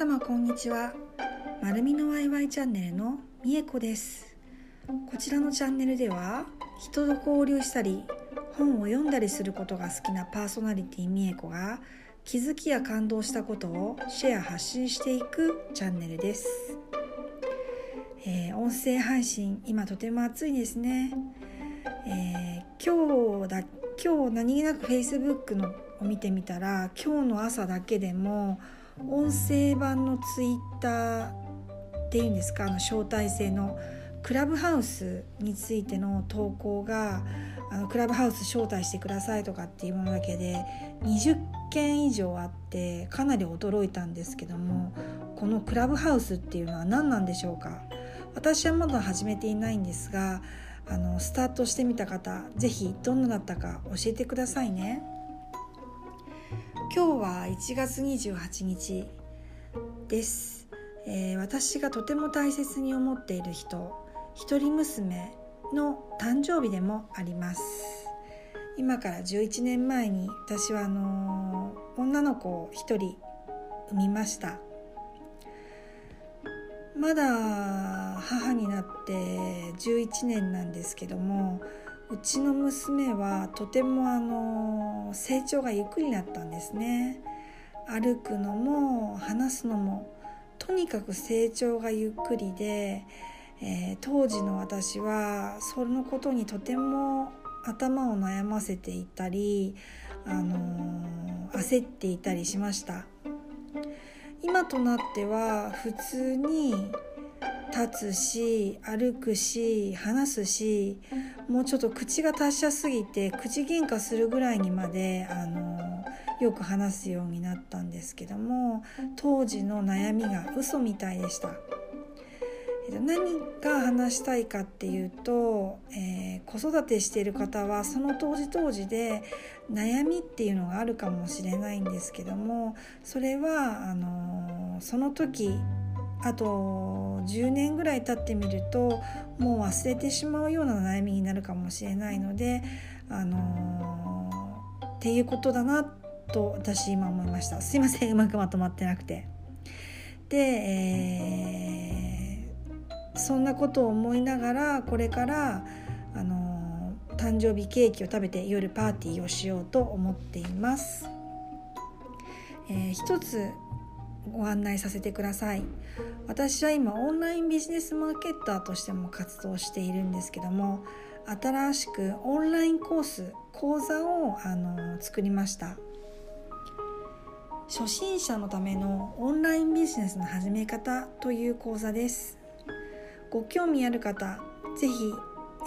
様こんにちは。まるみのワイワイチャンネルのみえこです。こちらのチャンネルでは人と交流したり本を読んだりすることが好きなパーソナリティみえこが気づきや感動したことをシェア発信していくチャンネルです、えー、音声配信今とても暑いですね、えー、今日だ今日何気なく Facebook のを見てみたら今日の朝だけでも音声版のツイッターっていうんですかあの招待制のクラブハウスについての投稿があのクラブハウス招待してくださいとかっていうものだけで20件以上あってかなり驚いたんですけどもこのクラブハウスっていうのは何なんでしょうか私はまだ始めていないんですがあのスタートしてみた方是非どんなだったか教えてくださいね。今日は1月28日です、えー、私がとても大切に思っている人一人娘の誕生日でもあります。今から11年前に私はあのー、女の子を一人産みました。まだ母になって11年なんですけどもうちの娘はとてもあの成長がゆっくりだったんですね。歩くのも話すのもとにかく成長がゆっくりで、えー、当時の私はそのことにとても頭を悩ませていたり、あのー、焦っていたりしました。今となっては普通に立つし歩くし話すしもうちょっと口が達者すぎて口喧嘩するぐらいにまであのよく話すようになったんですけども当時の悩みが嘘みたいでした。何が話したいかっていうと、えー、子育てしている方はその当時当時で悩みっていうのがあるかもしれないんですけどもそれはあのその時あと10年ぐらい経ってみるともう忘れてしまうような悩みになるかもしれないので、あのー、っていうことだなと私今思いましたすいませんうまくまとまってなくて。で、えー、そんなことを思いながらこれから、あのー、誕生日ケーキを食べて夜パーティーをしようと思っています。えー、一つご案内させてください。私は今オンラインビジネスマーケッターとしても活動しているんですけども新しくオンラインコース講座をあの作りました。初心者のためのオンラインビジネスの始め方という講座です。ご興味ある方是非、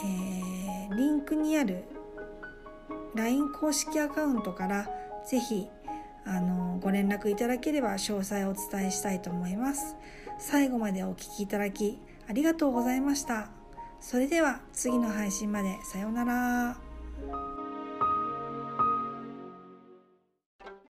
えー、リンクにある LINE 公式アカウントから是非あのご連絡いただければ詳細をお伝えしたいと思います。最後までお聴きいただきありがとうございました。それでは次の配信まで。さようなら。